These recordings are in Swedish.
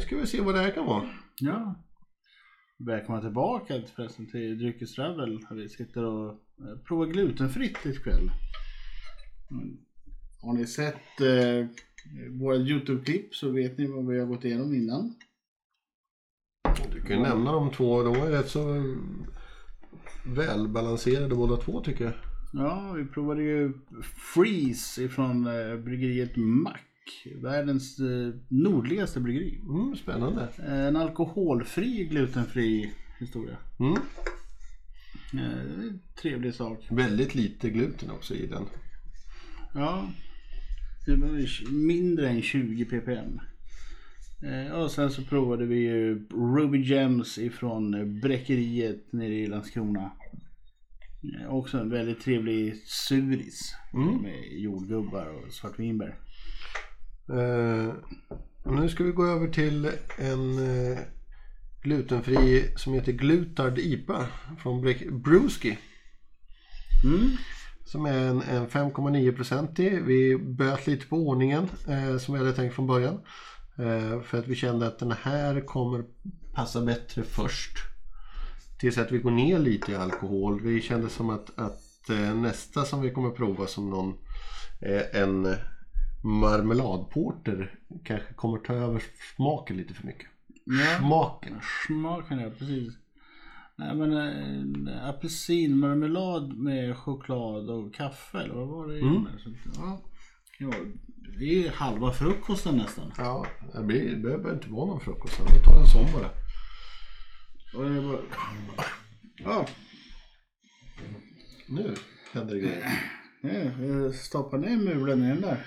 Nu ska vi se vad det här kan vara. Ja. Välkomna tillbaka förresten till Dryckestravel. Vi sitter och eh, provar glutenfritt ikväll. Mm. Har ni sett eh, våra Youtube-klipp så vet ni vad vi har gått igenom innan. Du kan ju nämna de två. De är rätt så välbalanserade båda två tycker jag. Ja, vi provade ju Freeze ifrån eh, bryggeriet Mack. Världens eh, nordligaste bryggeri. Mm, spännande. Eh, En alkoholfri, glutenfri historia. Mm. Eh, trevlig sak. Väldigt lite gluten också i den. Ja. Det var mindre än 20 ppm. Och sen så provade vi ju Ruby Gems ifrån Bräckeriet nere i Landskrona. Också en väldigt trevlig suris Mm. med jordgubbar och svartvinbär. Eh, nu ska vi gå över till en eh, glutenfri som heter Glutard IPA från Bre- Brewski. Mm. Som är en, en 5,9-procentig. Vi böt lite på ordningen eh, som vi hade tänkt från början. Eh, för att vi kände att den här kommer passa bättre först. Tills att vi går ner lite i alkohol. Vi kände som att, att eh, nästa som vi kommer prova som någon eh, en marmeladporter kanske kommer ta över smaken lite för mycket. Ja. Smaken. Smaken ja, precis. Nej men äh, apelsinmarmelad med choklad och kaffe eller vad var det? Mm. Så, ja. ja, det är halva frukosten nästan. Ja, det blir- det behöver inte vara någon frukost. Vi tar en sån bara. Och är bara... Ja, Nu händer det grejer. ja, jag stoppar ner mulen i den där.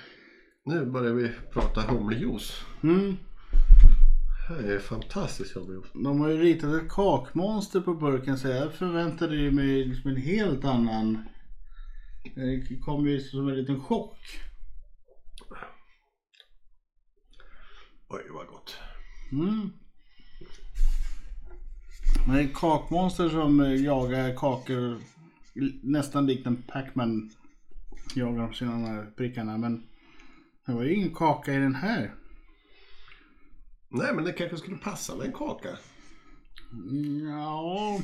Nu börjar vi prata humlejuice. Mm. Det är fantastiskt humlejuice. De har ju ritat ett kakmonster på burken så jag förväntade mig liksom en helt annan... Det kom ju som en liten chock. Oj, vad gott. Mm. Men det är kakmonster som jagar kakor nästan likt en Pac-Man jagar sina de här prickarna. Men det var ju ingen kaka i den här. Nej, men det kanske skulle passa med en kaka. Ja.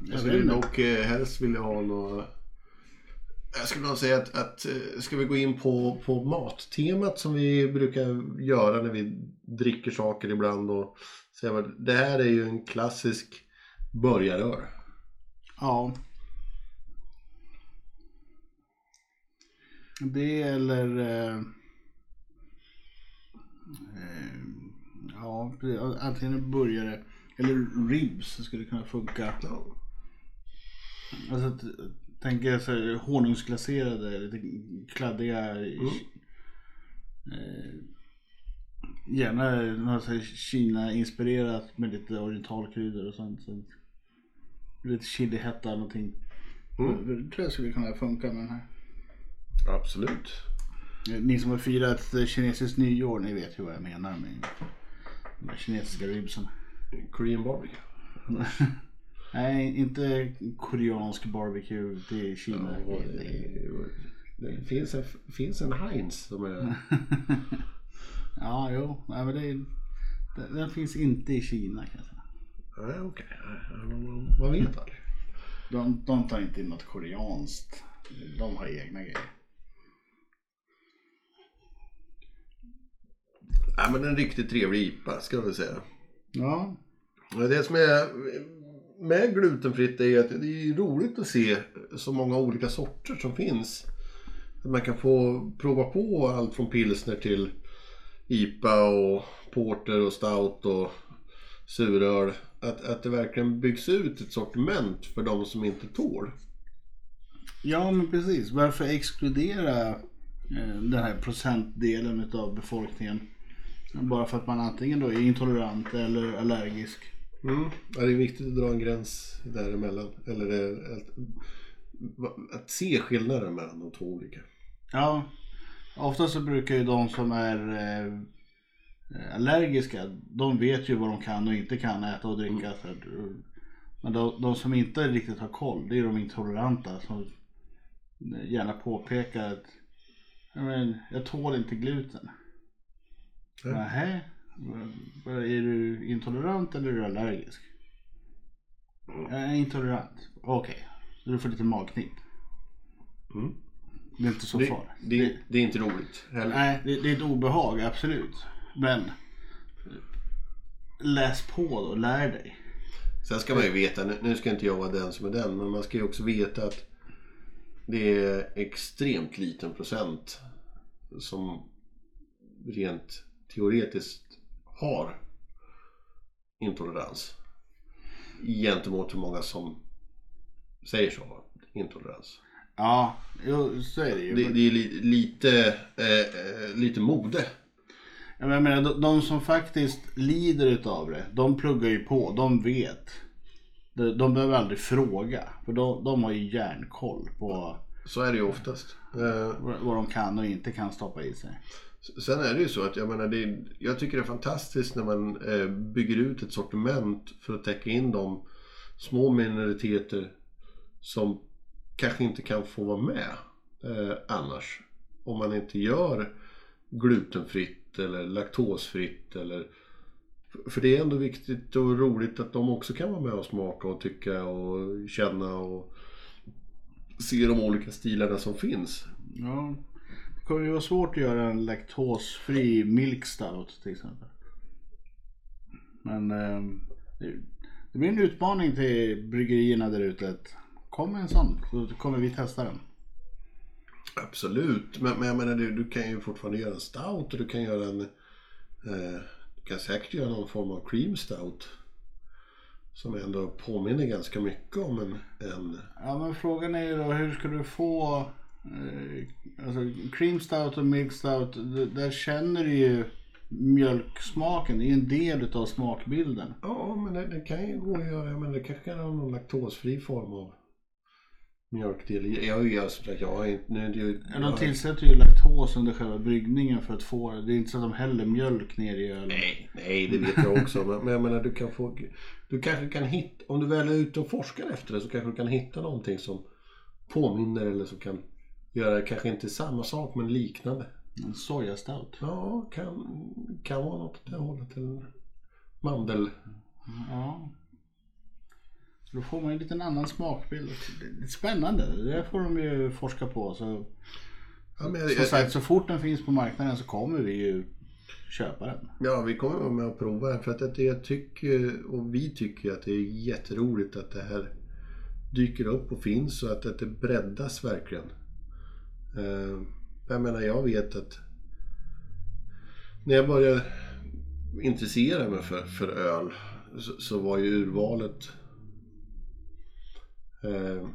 Jag Jag skulle dock eh, helst vilja ha något... Jag skulle nog säga att, att eh, ska vi gå in på, på mattemat som vi brukar göra när vi dricker saker ibland och säga vad det här är ju en klassisk burgarrör. Ja. Det eller... Eh, eh, ja, antingen en burgare eller ribs skulle kunna funka. Alltså, tänker så här, honungsglaserade, lite kladdiga. Eh, gärna något Kina-inspirerat med lite orientalkryddor och sånt. Så lite chilihetta någonting. Mm. Det tror jag skulle kunna funka med den här. Absolut. Ni som har firat kinesiskt nyår, ni vet ju vad jag menar med de här kinesiska ribsen. Korean barbecue. Nej, inte koreansk barbecue. Det är Kina. Ja, Det det, finns, en, finns en Heinz som är... ja, jo. Nej, men det den, den finns inte i Kina kan jag säga. Nej, okej. Man, man vet aldrig. De, de tar inte in något koreanskt. De har egna grejer. Nej, men en riktigt trevlig IPA ska jag väl säga. Ja. Ja, Det som är med glutenfritt är att det är roligt att se så många olika sorter som finns. Man kan få prova på allt från pilsner till IPA och porter och stout och suröl. Att, att det verkligen byggs ut ett sortiment för de som inte tål. Ja, men precis. Varför exkludera eh, den här procentdelen av befolkningen? Bara för att man antingen då är intolerant eller allergisk. Mm. Ja, det är viktigt att dra en gräns däremellan. Eller att, att se skillnaden mellan de två olika. Ja, ofta så brukar ju de som är eh, allergiska, de vet ju vad de kan och inte kan äta och dricka. Eh, men de, de som inte riktigt har koll, det är de intoleranta som gärna påpekar att Jag, men, jag tål inte gluten. Nej. Nähä? Är du intolerant eller är du allergisk? Jag är intolerant. Okej, så du får lite magknip. Mm. Det är inte så Det, farligt. det, det är inte roligt heller. Nej, det, det är ett obehag, absolut. Men läs på då, lär dig. Sen ska man ju veta, nu ska inte jag vara den som är den, men man ska ju också veta att det är extremt liten procent som rent teoretiskt har intolerans. Gentemot hur många som säger ha intolerans. Ja, jo, så är det ju. Det, det är li, lite, eh, eh, lite mode. Jag menar, de, de som faktiskt lider utav det, de pluggar ju på, de vet. De, de behöver aldrig fråga, för de, de har ju järnkoll på Så är det ju oftast. Eh, vad de kan och inte kan stoppa i sig. Sen är det ju så att jag menar, det, är- jag tycker det är fantastiskt när man eh, bygger ut ett sortiment för att täcka in de små minoriteter som kanske inte kan få vara med eh, annars. Om man inte gör glutenfritt eller laktosfritt eller för det är ändå viktigt och roligt att de också kan vara med och smaka och tycka och känna och se de olika stilarna som finns. Ja, kommer ju vara svårt att göra en laktosfri milk stout till exempel. Men eh, det, det blir en utmaning till bryggerierna där ute. att Kom med en sån, så kommer vi testa den. Absolut, men, men jag menar du, du kan ju fortfarande göra en stout och du kan göra en... Eh, du kan säkert göra någon form av cream stout. Som ändå påminner ganska mycket om en... en Ja men frågan är ju då hur ska du få alltså cream stout och milk stout. Där känner du ju mjölksmaken. Det är ju en del utav smakbilden. ja, men det, det kan ju gå att göra. Jag menar, det kanske kan ha någon laktosfri form av mjölkdel. i. Jag, jag, jag inte... Nu, är det ju, Ja, de jag, tillsätter ju laktos under själva bryggningen för att få det. är inte så att de häller mjölk ner i ölen. nej, nej, det vet jag också. men, men jag menar, du kan få... Du kanske kan hitta... Om du väl är ute och forskar efter det så kanske du kan hitta någonting som påminner eller som kan göra kanske inte samma sak men liknande. En sojastout. Ja, kan, kan vara något åt det hållet. Eller mandel. Ja. Då får man en liten annan smakbild. Det är spännande. Det får de ju forska på. Så, Ja, men jag, som jag, sagt, så fort den finns på marknaden så kommer vi ju köpa den. ja, vi kommer vara med och prova den. För att det, jag tycker, och vi tycker att det är jätteroligt att det här dyker upp och finns och att, att det breddas verkligen. Eh, jag menar, jag vet att när jag började intressera mig för, för öl så, så var ju urvalet eh,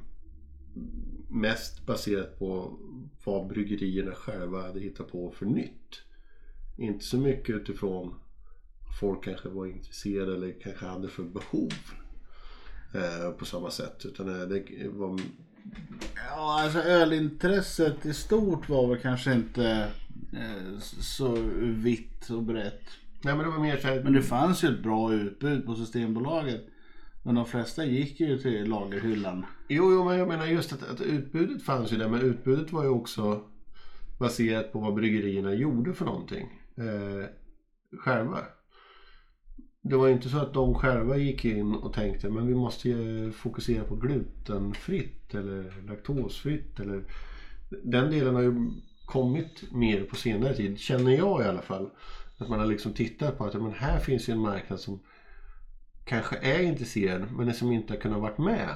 mest baserat på vad bryggerierna själva hade hittat på för nytt. Inte så mycket utifrån vad folk kanske var intresserade eller kanske hade för behov eh, på samma sätt. Utan eh, det var Ja, alltså ölintresset i stort var väl kanske inte eh, så vitt och brett. Nej men det var mer. Men det fanns ju ett bra utbud på Systembolaget. Men de flesta gick ju till lagerhyllan. Jo, jo, men jag menar just att, att utbudet fanns ju där, men utbudet var ju också baserat på vad bryggerierna gjorde för någonting eh, själva. Det var ju inte så att de själva gick in och tänkte men vi måste fokusera på glutenfritt eller laktosfritt eller den delen har ju kommit mer på senare tid, känner jag i alla fall. Att man har liksom tittat på att men här finns ju en marknad som kanske är intresserad men som inte har kunnat varit med.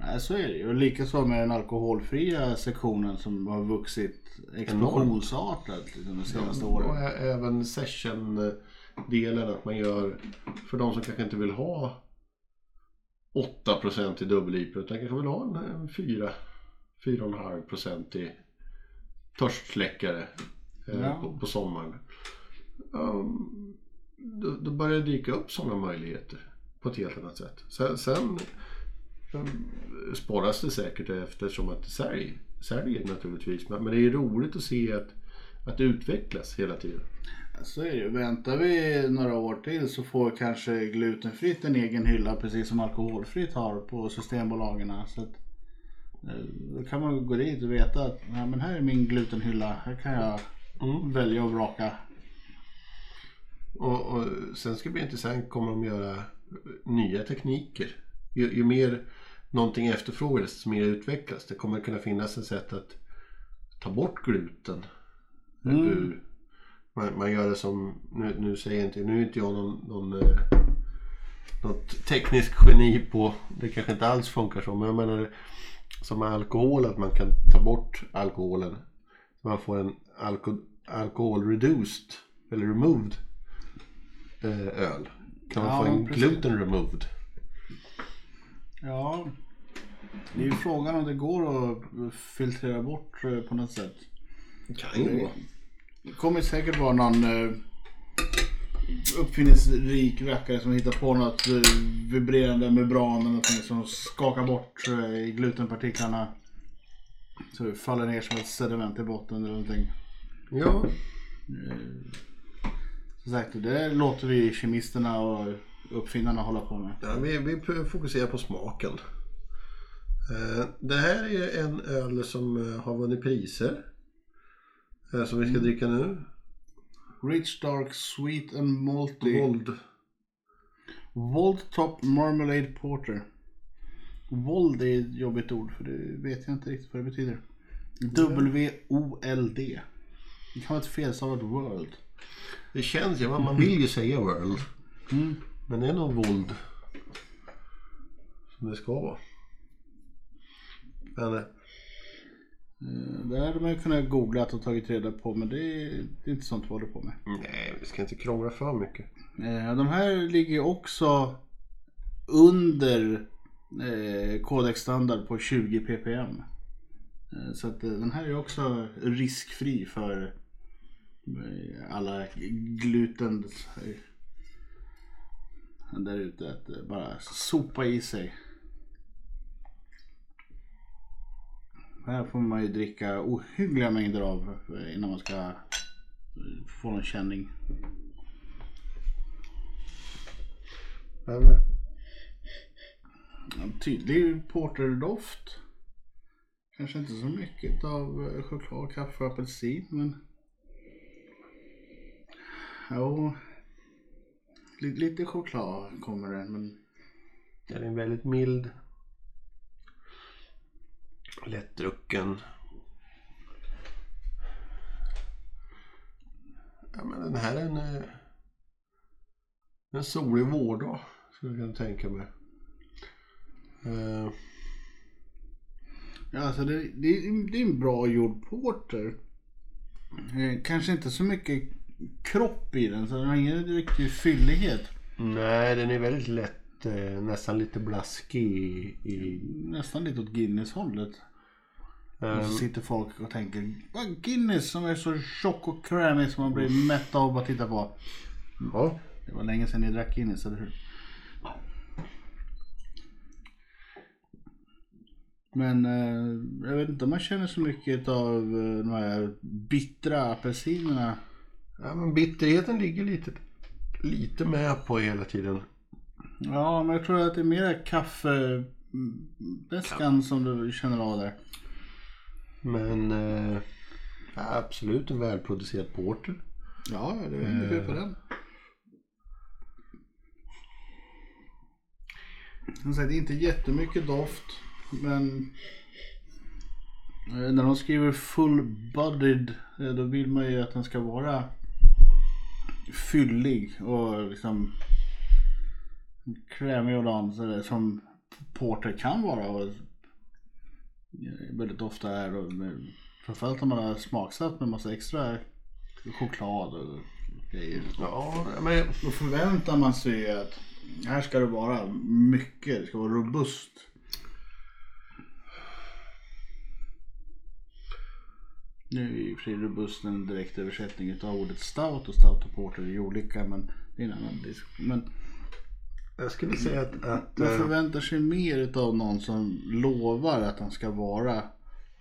Nej, så är det ju. Och likaså med den alkoholfria sektionen som har vuxit explosionsartat de senaste Och åren. ä- även session-delen att man gör för de som kanske inte vill ha 8% i dubbel-IPA utan kanske vill ha en, en 4 4,5% i törstsläckare eh, Ja. på, på sommaren. Um, då, då börjar det dyka upp sådana möjligheter på ett helt annat sätt. Sen, sen sporras det säkert eftersom att det sälj, säljer naturligtvis. Men, men det är roligt att se att, att det utvecklas hela tiden. Så är det. Väntar vi några år till så får kanske glutenfritt en egen hylla precis som alkoholfritt har på Systembolagen. Så att Eh, Då kan man gå dit och veta att ja, men här är min glutenhylla. Här kan jag Mm. välja och vraka. Och, och sen ska det bli intressant, kommer de göra nya tekniker? Ju, ju mer någonting efterfrågas, desto mer utvecklas. Det kommer kunna finnas ett sätt att ta bort gluten. Mm. Ur, man, man gör det som, nu, nu säger jag inte, nu är inte jag någon, någon eh, något tekniskt geni på, det kanske inte alls funkar så, men jag menar som med alkohol, att man kan ta bort alkoholen. Man får en alko, alkohol reduced, eller removed eh, öl. Kan man Ja, få en precis. gluten removed? Ja, det är ju frågan om det går att filtrera bort eh, på något sätt. Kan ju vara. Det kommer säkert vara någon eh, uppfinningsrik rackare som hittar på något eh, vibrerande membran eller någonting som skakar bort eh, glutenpartiklarna. Så det faller ner som ett sediment i botten eller någonting. Ja, Som sagt, det låter vi kemisterna och uppfinnarna hålla på med. ja vi, vi fokuserar på smaken. Eh, det här är en öl som eh, har vunnit priser. Eh, som vi ska dricka nu. Rich Dark Sweet and Malty. Våld. Volt Top Marmalade Porter. Vold är ett jobbigt ord för det vet jag inte riktigt vad det betyder. W-O-L-D. Det kan vara ett felstavat world. Det känns ju, man man vill ju säga world. Mm. Men det är nog våld. Som det ska vara. Men Eh, Det hade man ju kunnat googlat och tagit reda på men det är, det är inte sånt vi håller på med. nej, vi ska inte krångla för mycket. Eh, De här ligger också under eh, kodexstandard på 20 ppm. Eh, Så att eh, den här är också riskfri för eh, alla gluten eh, där ute att eh, bara sopa i sig. Här får man ju dricka ohyggliga mängder av eh, innan man ska eh, få någon känning. Men En tydlig porterdoft. Kanske inte så mycket av eh, choklad, kaffe och apelsin men... Jo. Lite, choklad kommer det men... den är väldigt mild. Lättdrucken. Ja, men den här är en, eh, en solig vårdag. Skulle jag kunna tänka mig. Eh, Ja, alltså det, det, är- det är en bra gjord porter. Eh, kanske inte så mycket kropp i den så den har ingen riktig fyllighet. nej, den är väldigt lätt. Eh, nästan lite blaskig i... i Nästan lite åt Guinness-hållet. Och så sitter folk och tänker vad Guinness som är så tjock och krämig som man blir mätt av att titta på. ja. Det var länge sedan ni drack Guinness, eller hur? Men eh, jag vet inte om man känner så mycket av eh, de här bittra apelsinerna. ja, men bitterheten ligger lite, lite med på hela tiden. Ja, men jag tror att det är mer kaffebäskan som du känner av där. Men eh, absolut en välproducerad porter. Ja, det är inget fel på den. Som sagt, inte jättemycket doft. Men eh, när de skriver full-bodied eh, då vill man ju att den ska vara fyllig och liksom krämig och dan som porter kan vara och eh, väldigt ofta är. Och med, framförallt om man har smaksatt med massa extra choklad och grejer. Ja, men Då förväntar man sig att här ska det vara mycket, det ska vara robust. Nu är i och för sig robust en direkt översättning utav ordet stout och stout och porter är olika men det är en annan diskussion. Men jag skulle säga att, att man eh, förväntar sig mer utav någon som lovar att han ska vara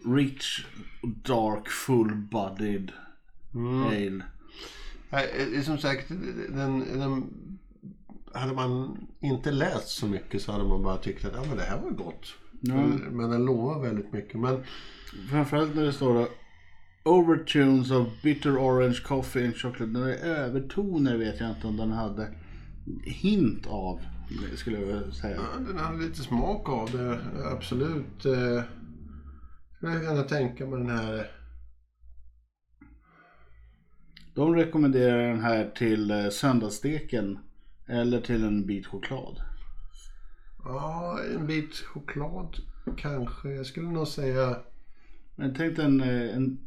rich, dark, full-bodied ale. nej, eh, som sagt, den, den, hade man inte läst så mycket så hade man bara tyckt att ja, men det här var gott. Ja. Men, men den lovar väldigt mycket. Men Framförallt när det står då Overtunes of bitter orange coffee and chocolate. Är övertoner vet jag inte om den hade hint av. Skulle jag säga. ja, den hade lite smak av det. Absolut. Eh, skulle jag gärna tänka mig den här. De rekommenderar den här till eh, söndagssteken. Eller till en bit choklad. Ja, en bit choklad kanske. Jag skulle nog säga. Men tänk dig en, eh, en,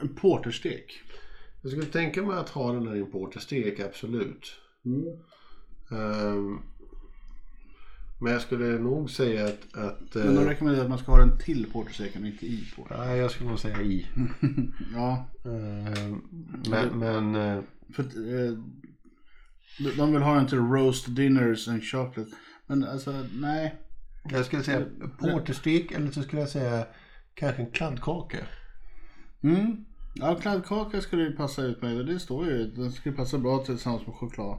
en porterstek. Jag skulle tänka mig att ha den här importerstek, absolut. Ehm, men jag skulle nog säga att... att Men de eh, rekommenderar att man ska ha den till portersteken och inte i porter. nej, jag skulle nog säga i. Ja, Ehm, men... men eh, för eh, de- de vill ha den till roast dinners and chocolate. Men alltså, nej. jag skulle säga porterstek eller så skulle jag säga kanske en kladdkaka. Mm. Ja, kladdkaka skulle ju passa ut med. Det står ju den skulle passa bra tillsammans med choklad.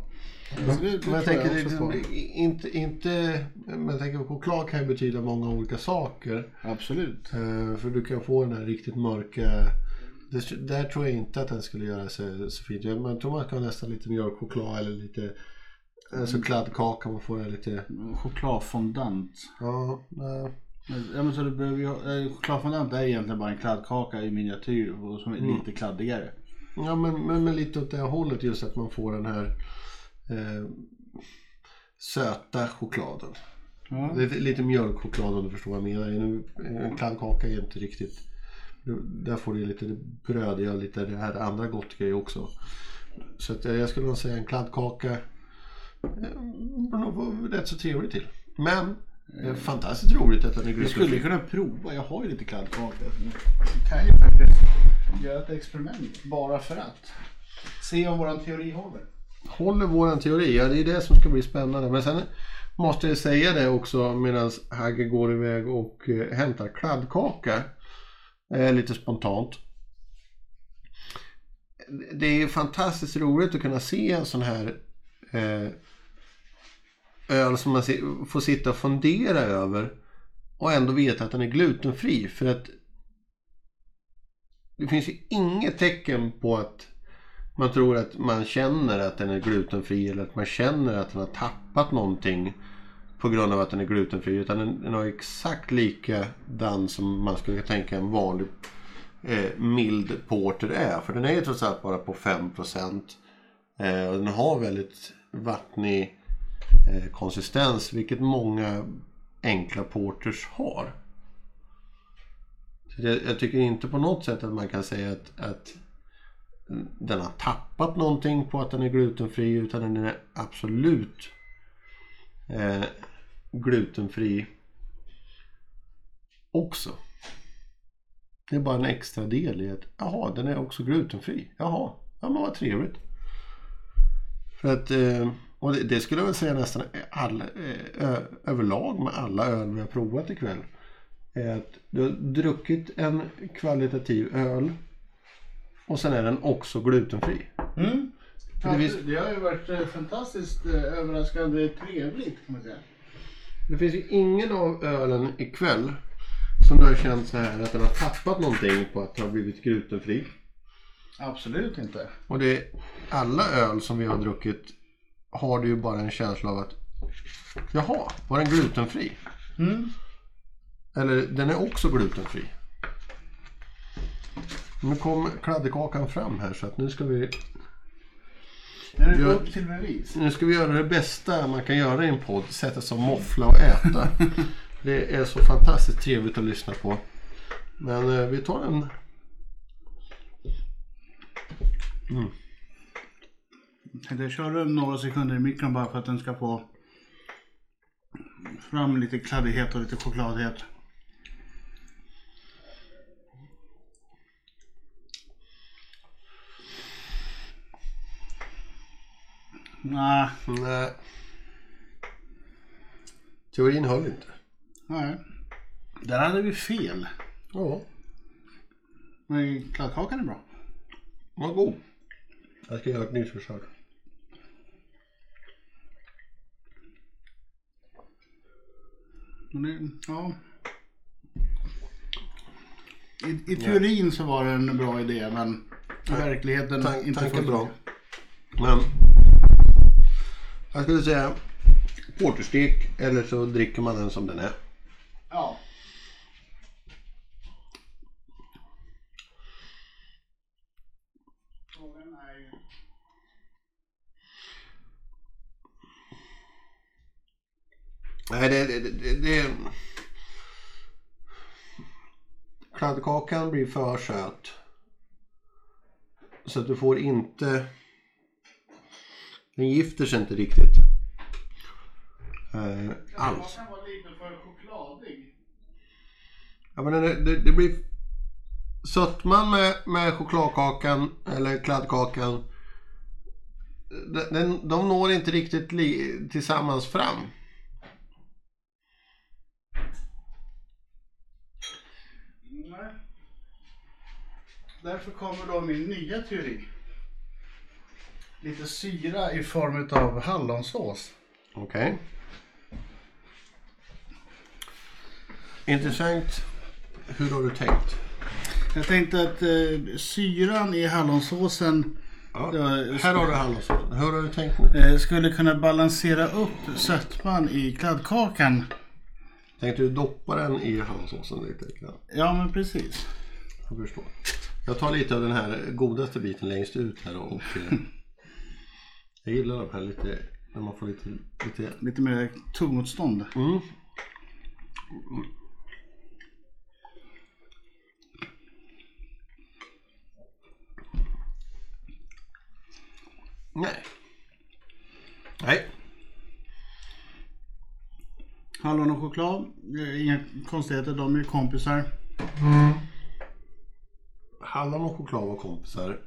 Så det, det Men jag tänker också på. inte, inte... Men jag tänker choklad kan ju betyda många olika saker. Absolut. Eh, för du kan få den här riktigt mörka... Det, där tror jag inte att den skulle göra sig så fint. Jag- tror man kan ha nästan lite mjölkchoklad eller lite... Alltså kladdkaka, man får det lite... Chokladfondant. Ja, nej. Ja, men så du behöver eh, chokladfondant är egentligen bara en kladdkaka i miniatyr och som är Mm. lite kladdigare. Ja men, men, men lite åt det hållet just att man får den här eh, söta chokladen. Ja. Lite, lite mjölkchoklad om du förstår vad jag menar. En, en kladdkaka är inte riktigt... Där får du lite bröd och lite det här andra gott grejer också. Så att eh, jag skulle nog säga en kladdkaka. eh, rätt så trevligt till. Men eh, fantastiskt roligt att den är Jag skulle glutenfri. kunna prova, jag har ju lite kladdkaka. Jag kan ju faktiskt göra ett experiment bara för att. Se om våran teori håller. Håller våran teori? Ja, det är det som ska bli spännande. Men sen måste jag säga det också medan Hagge går iväg och eh, hämtar kladdkaka. Eh, lite spontant. Det är fantastiskt roligt att kunna se en sån här eh, öl som man får sitta och fundera över och ändå veta att den är glutenfri. För att det finns ju inget tecken på att man tror att man känner att den är glutenfri eller att man känner att den har tappat någonting på grund av att den är glutenfri. Utan den, den har exakt likadan som man skulle tänka en vanlig eh, mild porter är. För den är ju trots allt bara på 5%. Eh, och den har väldigt vattnig Eh, konsistens vilket många enkla porters har. Så jag, jag tycker inte på något sätt att man kan säga att, att den har tappat någonting på att den är glutenfri utan den är absolut eh, glutenfri också. Det är bara en extra del i att jaha, den är också glutenfri. Jaha, ja men vad trevligt. För att, eh, och det, det skulle jag väl säga nästan alla, eh, ö, överlag med alla öl vi har provat ikväll. Är att du har druckit en kvalitativ öl och sen är den också glutenfri. Mm. Det Ja, finns- det har ju varit eh, fantastiskt eh, överraskande trevligt kan man säga. Det finns ju ingen av ölen ikväll som du har känt så här att den har tappat någonting på att ha blivit glutenfri. Absolut inte. Och det är alla öl som vi har druckit har du ju bara en känsla av att jaha, var den glutenfri? Mm. Eller den är också glutenfri. Nu kom kladdkakan fram här så att nu ska vi Nu är det upp till bevis. Nu ska vi göra det bästa man kan göra i en podd. Sätta sig och moffla och äta. Det är så fantastiskt trevligt att lyssna på. Men eh, vi tar en... Tänkte jag den några sekunder i mikron bara för att den ska få fram lite kladdighet och lite chokladhet. Nej, Nej. Teorin höll inte. nej. Där hade vi fel. Ja, Men kladdkakan är bra. vad god. Jag ska göra ett nytt försök. Men det, ja. I, i teorin så var det en bra idé men i verkligheten Tan inte tanken bra. Men jag skulle säga Porterstek eller så dricker man den som den är. Ja. Nej, det... det, det, det Kladdkakan blir för söt. Så att du får inte... Den gifter sig inte riktigt. Eh, alls. kan vara lite för chokladig. Ja, men det, det, det blir sötman med, med chokladkakan eller kladdkakan. Den, den, de når inte riktigt li, tillsammans fram. Nej. Därför kommer då min nya teori. Lite syra i form av hallonsås. Okej. Intressant. Hur har du tänkt? Jag tänkte att eh, syran i hallonsåsen Ja. Ja, Här har du hallonsås. Hur har du tänkt eh, skulle kunna balansera upp sötman i kladdkakan. Tänkte du doppa den i hallonsåsen lite? Ja men precis. Jag förstår. Jag tar lite av den här godaste biten längst ut här och eh, jag gillar de här lite när man får lite, lite Lite mer tungmotstånd. mm. Nej. Nej. Hallon och choklad, inga konstigheter, de är kompisar. Hallon och choklad var kompisar.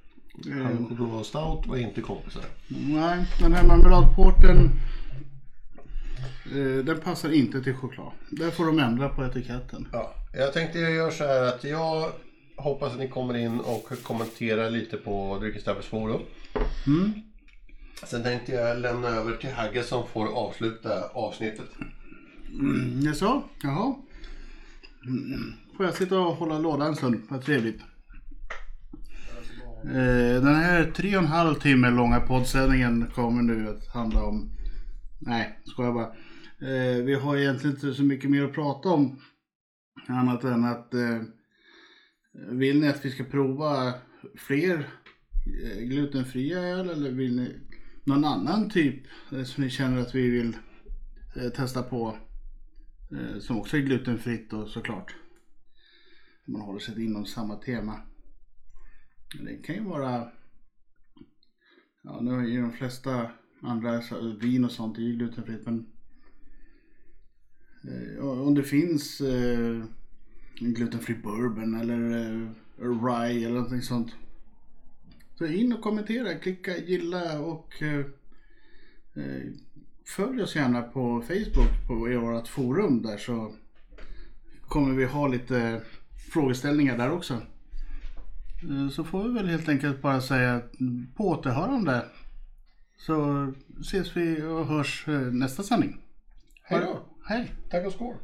Eh, Hallon och choklad och stout var inte kompisar. nej, den här marmeladporten eh, den passar inte till choklad. Där får de ändra på etiketten. Ja, jag tänkte jag gör så här att jag hoppas att ni kommer in och kommenterar lite på Dryckestabbets forum. Mm. Sen tänkte jag lämna över till Hagge som får avsluta avsnittet. Mm, Jaså? Jaha. Mm. Får jag sitta och hålla låda en stund? Vad trevligt. Eh, den här tre och en halv timme långa poddsändningen kommer nu att handla om... Nej, jag bara. Eh, vi har egentligen inte så mycket mer att prata om. Annat än att eh, vill ni att vi ska prova fler glutenfria öl eller vill ni någon annan typ som ni känner att vi vill testa på som också är glutenfritt och såklart. Man håller sig inom samma tema. Det kan ju vara, ja nu är ju de flesta andra så- vin och sånt är ju glutenfritt men eh, om det finns eh, glutenfri bourbon eller eh, rye eller någonting sånt. Så in och kommentera, klicka, gilla och eh, eh, följ oss gärna på Facebook på i vårt forum där så kommer vi ha lite frågeställningar där också. Eh, Så får vi väl helt enkelt bara säga på återhörande. Så ses vi och hörs eh, nästa sändning. Hej då! Hej! Tack och skål!